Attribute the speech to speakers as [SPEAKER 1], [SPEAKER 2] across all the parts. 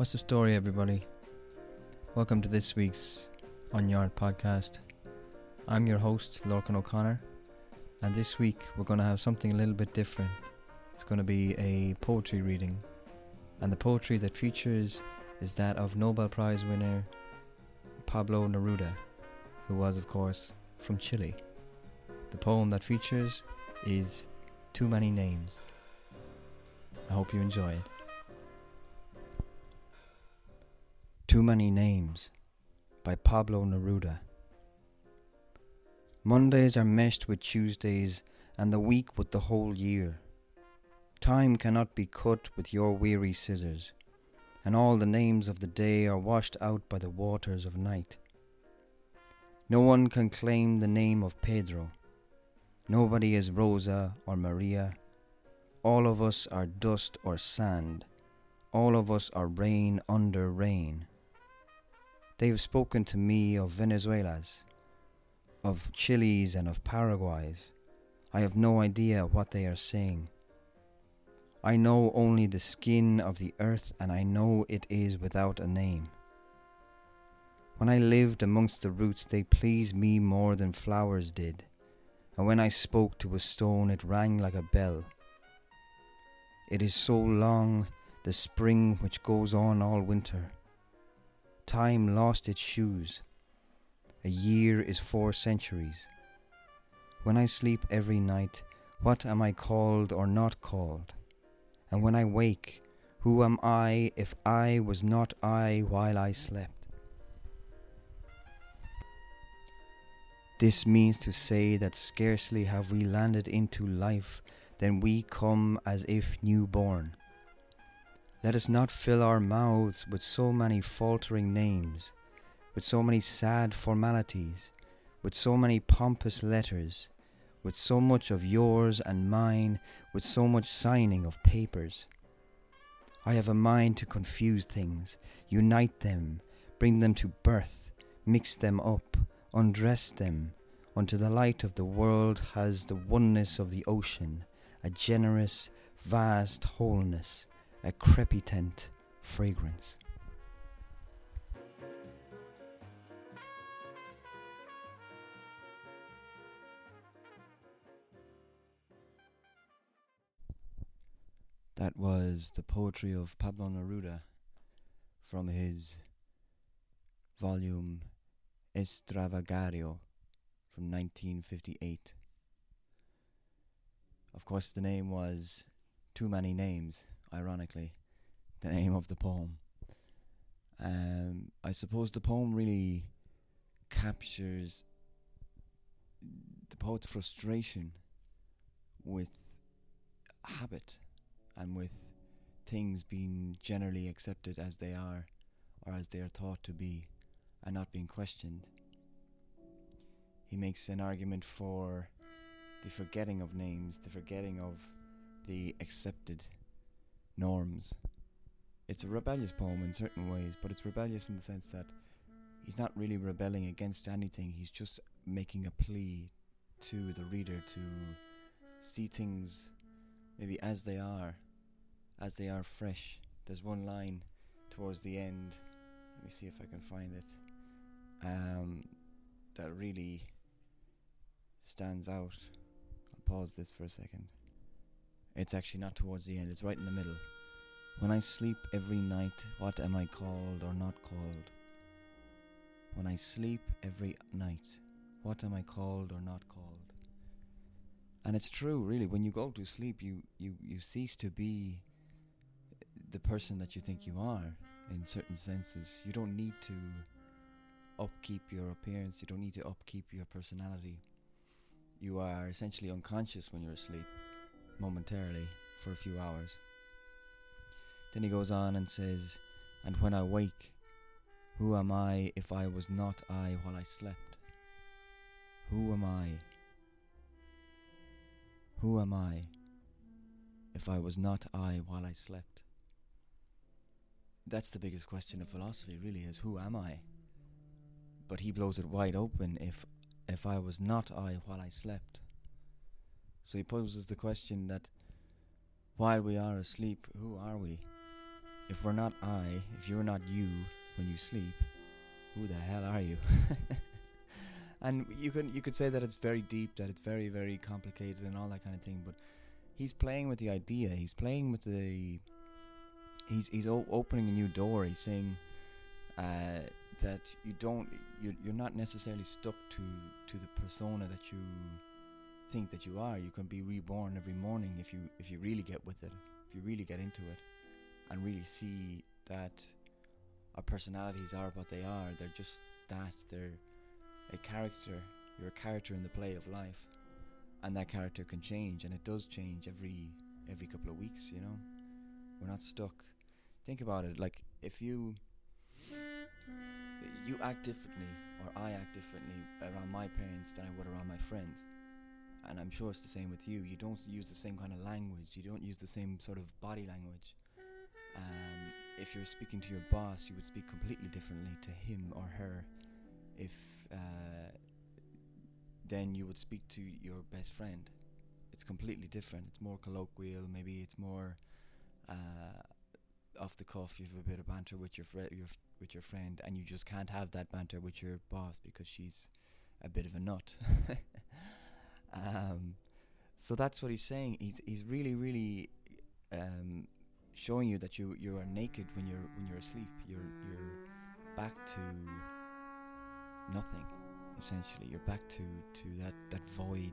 [SPEAKER 1] What's the story, everybody? Welcome to this week's On Yard podcast. I'm your host, Lorcan O'Connor, and this week we're going to have something a little bit different. It's going to be a poetry reading, and the poetry that features is that of Nobel Prize winner Pablo Neruda, who was, of course, from Chile. The poem that features is Too Many Names. I hope you enjoy it. Too Many Names by Pablo Neruda. Mondays are meshed with Tuesdays, and the week with the whole year. Time cannot be cut with your weary scissors, and all the names of the day are washed out by the waters of night. No one can claim the name of Pedro. Nobody is Rosa or Maria. All of us are dust or sand. All of us are rain under rain. They have spoken to me of Venezuelas, of Chiles, and of Paraguays. I have no idea what they are saying. I know only the skin of the earth, and I know it is without a name. When I lived amongst the roots, they pleased me more than flowers did, and when I spoke to a stone, it rang like a bell. It is so long, the spring which goes on all winter Time lost its shoes. A year is four centuries. When I sleep every night, what am I called or not called? And when I wake, who am I if I was not I while I slept? This means to say that scarcely have we landed into life than we come as if new born. Let us not fill our mouths with so many faltering names, with so many sad formalities, with so many pompous letters, with so much of yours and mine, with so much signing of papers. I have a mind to confuse things, unite them, bring them to birth, mix them up, undress them, until the light of the world has the oneness of the ocean, a generous, vast wholeness a crepitant fragrance. That was the poetry of Pablo Neruda from his volume Estravagario from 1958. Of course, the name was Too Many Names ironically, the name of the poem. Um, I suppose the poem really captures the poet's frustration with habit and with things being generally accepted as they are or as they are thought to be and not being questioned. He makes an argument for the forgetting of names, the forgetting of the accepted norms. It's a rebellious poem in certain ways, but it's rebellious in the sense that he's not really rebelling against anything, he's just making a plea to the reader to see things maybe as they are, as they are fresh. There's one line towards the end, let me see if I can find it, um, that really stands out. I'll pause this for a second. It's actually not towards the end, it's right in the middle. When I sleep every night, what am I called or not called? When I sleep every night, what am I called or not called? And it's true, really. When you go to sleep, you, you, you cease to be the person that you think you are in certain senses. You don't need to upkeep your appearance, you don't need to upkeep your personality. You are essentially unconscious when you're asleep momentarily for a few hours. Then he goes on and says, And when I wake, who am I if I was not I while I slept? Who am I? Who am I if I was not I while I slept? That's the biggest question of philosophy, really, is who am I? But he blows it wide open if if I was not I while I slept. So he poses the question that while we are asleep, who are we? if we're not I, if you're not you when you sleep, who the hell are you? and you can you could say that it's very deep, that it's very very complicated and all that kind of thing. But he's playing with the idea. He's playing with the. He's he's o- opening a new door. He's saying uh, that you don't you you're not necessarily stuck to to the persona that you think that you are. You can be reborn every morning if you if you really get with it, if you really get into it, and really see that our personalities are what they are. They're just that. They're a character. You're a character in the play of life, and that character can change, and it does change every every couple of weeks. You know, we're not stuck. Think about it. Like if you you act differently, or I act differently around my parents than I would around my friends. And I'm sure it's the same with you. You don't use the same kind of language. You don't use the same sort of body language. Um, if you're speaking to your boss, you would speak completely differently to him or her. If uh, then you would speak to your best friend. It's completely different. It's more colloquial. Maybe it's more uh, off the cuff. You have a bit of banter with your fr- your f- with your friend, and you just can't have that banter with your boss because she's a bit of a nut. um, so that's what he's saying. He's he's really really um, showing you that you you are naked when you're when you're asleep. You're you're back to nothing. Essentially, you're back to to that that void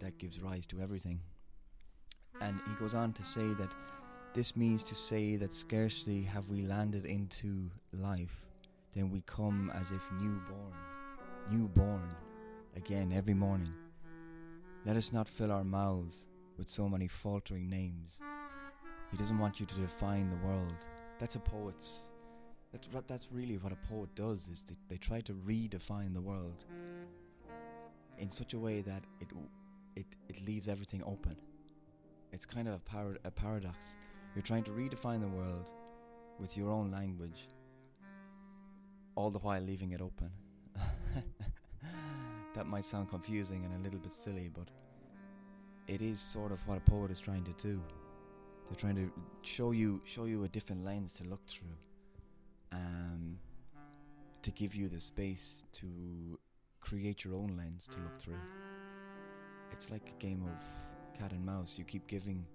[SPEAKER 1] that gives rise to everything. And he goes on to say that this means to say that scarcely have we landed into life, then we come as if newborn, newborn, again every morning. Let us not fill our mouths with so many faltering names. He doesn't want you to define the world. That's a poet's. That's. That's really what a poet does. Is they, they try to redefine the world in such a way that it it it leaves everything open. It's kind of a, par- a paradox. You're trying to redefine the world with your own language, all the while leaving it open. that might sound confusing and a little bit silly, but it is sort of what a poet is trying to do. They're trying to show you show you a different lens to look through, um, to give you the space to create your own lens to look through. It's like a game of cat and mouse. You keep giving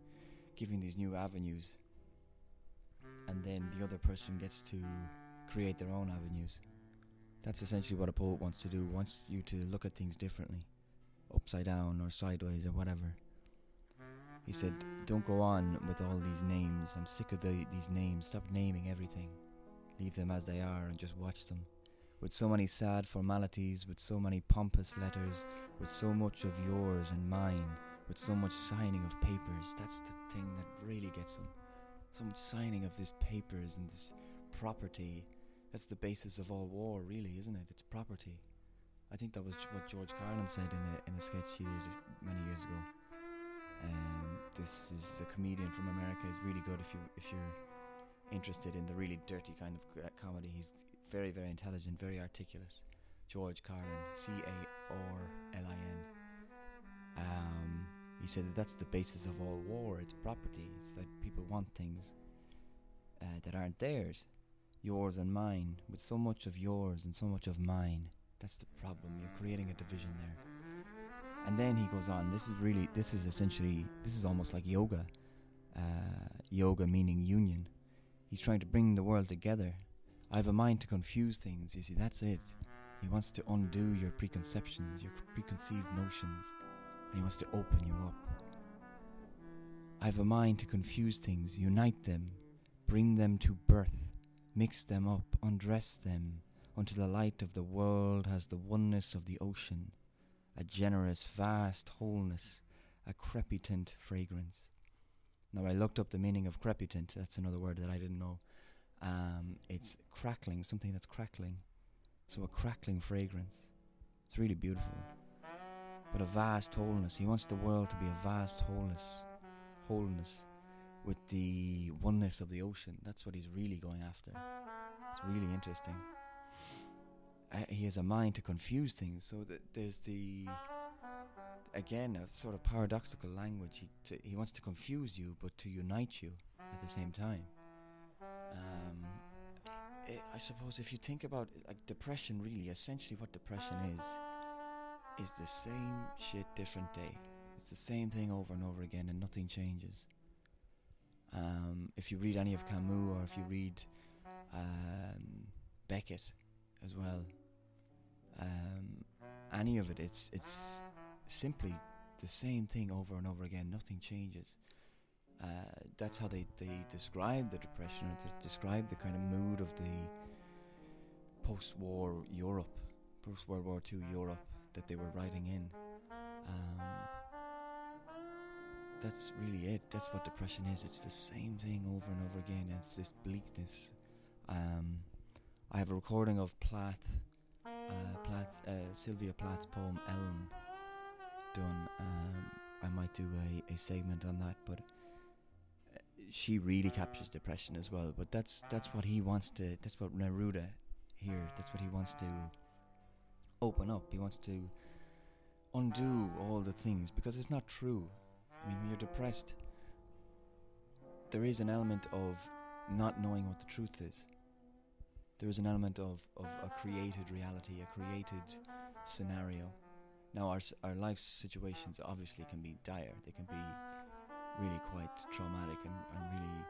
[SPEAKER 1] giving these new avenues, and then the other person gets to create their own avenues. That's essentially what a poet wants to do. Wants you to look at things differently, upside down or sideways or whatever. He said, "Don't go on with all these names. I'm sick of the, these names. Stop naming everything. Leave them as they are and just watch them." With so many sad formalities, with so many pompous letters, with so much of yours and mine, with so much signing of papers. That's the thing that really gets them. So much signing of these papers and this property. That's the basis of all war, really, isn't it? It's property. I think that was what George Carlin said in a, in a sketch he did many years ago. Um, this is the comedian from America. is really good if you if you're interested in the really dirty kind of comedy. He's very very intelligent, very articulate. George Carlin, C A R L I N. Um, he said that that's the basis of all war. It's property. It's that people want things uh, that aren't theirs, yours and mine. With so much of yours and so much of mine, that's the problem. You're creating a division there. And then he goes on. This is really. This is essentially. This is almost like yoga. Uh, yoga meaning union. He's trying to bring the world together. I have a mind to confuse things. You see, that's it. He wants to undo your preconceptions, your preconceived notions and he wants to open you up. I have a mind to confuse things, unite them, bring them to birth, mix them up, undress them, until the light of the world has the oneness of the ocean, a generous, vast wholeness, a crepitant fragrance. Now, I looked up the meaning of crepitant, that's another word that I didn't know. Um, it's crackling, something that's crackling. So, a crackling fragrance. It's really beautiful but a vast wholeness. He wants the world to be a vast wholeness, wholeness with the oneness of the ocean. That's what he's really going after. It's really interesting. Uh, he has a mind to confuse things, so that there's the again a sort of paradoxical language. He to, he wants to confuse you, but to unite you at the same time. Um, i I suppose if you think about like depression, really, essentially what depression is, is the same shit, different day. It's the same thing over and over again, and nothing changes. Um, if you read any of Camus or if you read um, Beckett as well, um, any of it, it's it's simply the same thing over and over again. Nothing changes. Uh, that's how they, they describe the depression, or describe the kind of mood of the post-war Europe, post-World War II Europe that they were writing in. Um, that's really it. That's what depression is. It's the same thing over and over again. It's this bleakness. Um, I have a recording of Plath, uh, Plath, uh, Sylvia Plath's poem Elm done. Um, I might do a, a segment on that, but uh, she really captures depression as well. But that's that's what he wants to. That's what Neruda here. That's what he wants to open up. He wants to undo all the things because it's not true. I mean, when you're depressed, there is an element of not knowing what the truth is. There is an element of, of a created reality, a created scenario. Now, our, our life situations obviously can be dire, they can be really quite traumatic and, and really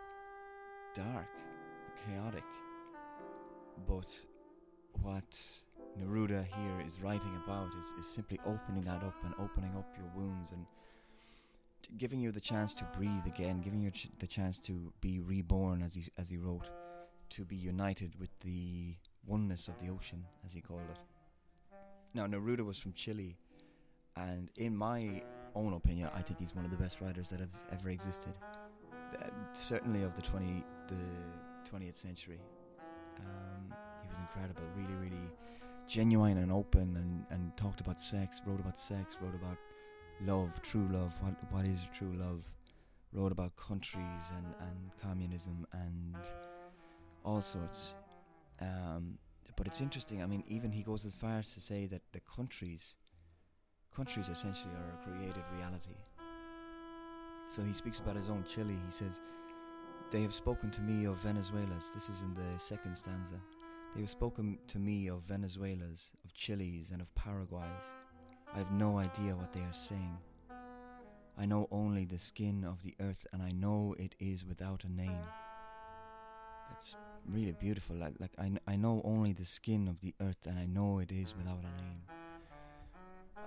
[SPEAKER 1] dark, chaotic. But what Neruda here is writing about is, is simply opening that up and opening up your wounds and giving you the chance to breathe again, giving you ch- the chance to be reborn, as he as he wrote, to be united with the oneness of the ocean, as he called it. Now Neruda was from Chile, and in my own opinion, I think he's one of the best writers that have ever existed. The, certainly of the twenty the twentieth century. Um, he was incredible, really, really genuine and open, and, and talked about sex, wrote about sex, wrote about love, true love, what what is true love, wrote about countries and, and communism and all sorts. Um, but it's interesting. I mean, even he goes as far as to say that the countries, countries essentially are a created reality. So he speaks about his own Chile. He says, "They have spoken to me of Venezuela's." This is in the second stanza. They have spoken to me of Venezuela's, of Chile's, and of Paraguay's. I have no idea what they are saying. I know only the skin of the earth, and I know it is without a name. It's really beautiful. Like, like I, I know only the skin of the earth, and I know it is without a name.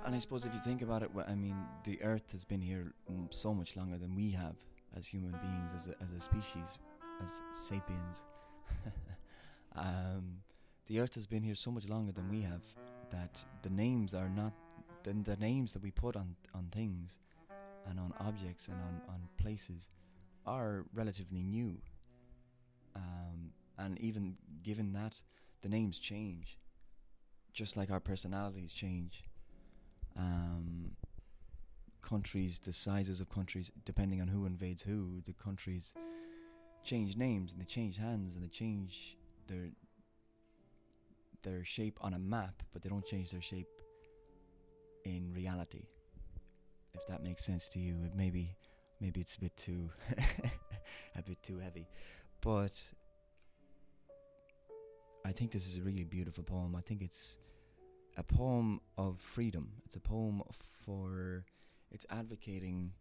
[SPEAKER 1] And I suppose if you think about it, well, I mean, the earth has been here mm, so much longer than we have as human beings, as a, as a species, as sapiens. um, the earth has been here so much longer than we have that the names are not then the names that we put on on things and on objects and on, on places are relatively new. Um, and even given that, the names change, just like our personalities change. Um, countries, the sizes of countries, depending on who invades who, the countries change names and they change hands and they change their their shape on a map, but they don't change their shape in reality. If that makes sense to you, it maybe maybe it's a bit too a bit too heavy, but I think this is a really beautiful poem. I think it's a poem of freedom. It's a poem for it's advocating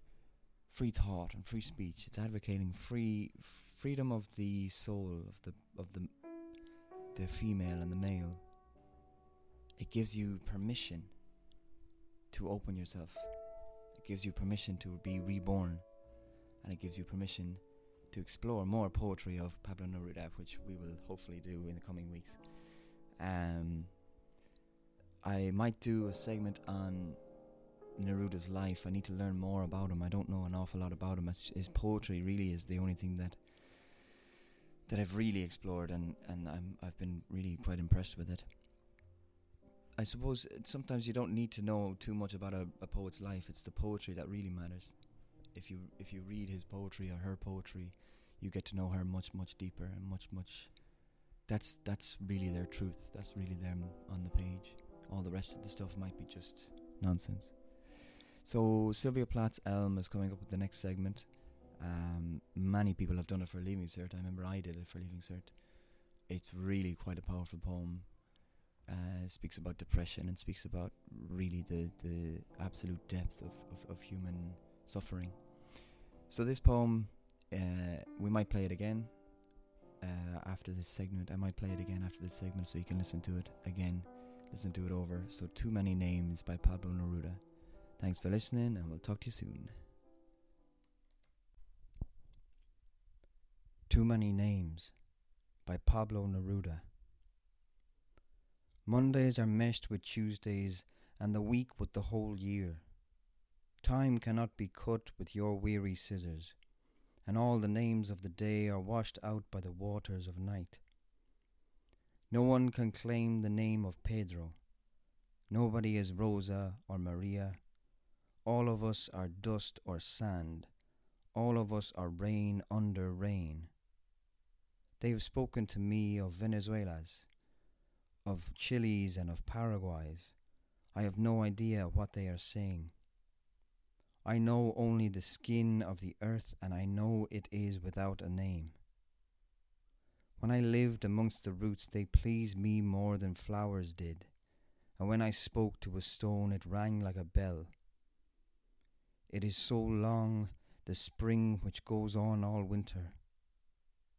[SPEAKER 1] free thought and free speech. It's advocating free freedom of the soul of the of the the female and the male. It gives you permission to open yourself. It gives you permission to be reborn, and it gives you permission to explore more poetry of Pablo Neruda, which we will hopefully do in the coming weeks. Um, I might do a segment on Neruda's life. I need to learn more about him. I don't know an awful lot about him. His poetry really is the only thing that that I've really explored, and and I'm I've been really quite impressed with it. I suppose sometimes you don't need to know too much about a, a poet's life. It's the poetry that really matters. If you if you read his poetry or her poetry, you get to know her much much deeper and much much. That's that's really their truth. That's really them on the page. All the rest of the stuff might be just nonsense. So Sylvia Plath's Elm is coming up with the next segment. Um, many people have done it for Leaving Cert. I remember I did it for Leaving Cert. It's really quite a powerful poem. Uh, speaks about depression and speaks about really the, the absolute depth of, of, of human suffering. So this poem, uh, we might play it again uh, after this segment. I might play it again after this segment so you can listen to it again, listen to it over. So Too Many Names by Pablo Neruda. Thanks for listening and we'll talk to you soon. Too Many Names by Pablo Neruda. Mondays are meshed with Tuesdays, and the week with the whole year. Time cannot be cut with your weary scissors, and all the names of the day are washed out by the waters of night. No one can claim the name of Pedro. Nobody is Rosa or Maria. All of us are dust or sand. All of us are rain under rain. They have spoken to me of Venezuelas, of Chiles and of Paraguays. I have no idea what they are saying. I know only the skin of the earth, and I know it is without a name. When I lived amongst the roots, they pleased me more than flowers did, and when I spoke to a stone, it rang like a bell. It is so long, the spring which goes on all winter.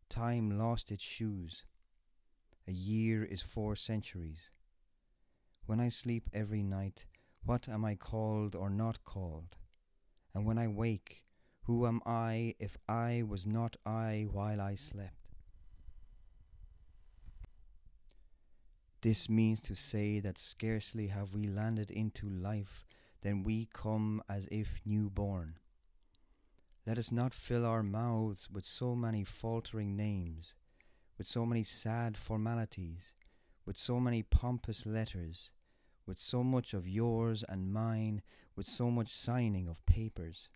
[SPEAKER 1] Time lost its shoes. A year is four centuries. When I sleep every night, what am I called or not called? And when I wake, who am I if I was not I while I slept? This means to say that scarcely have we landed into life than we come as if newborn. Let us not fill our mouths with so many faltering names, with so many sad formalities, with so many pompous letters, with so much of yours and mine, with so much signing of papers.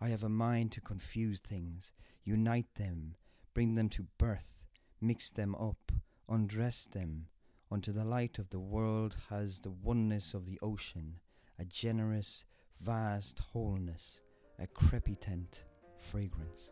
[SPEAKER 1] I have a mind to confuse things, unite them, bring them to birth, mix them up, undress them, unto the light of the world has the oneness of the ocean, a generous, vast wholeness a crepitant fragrance.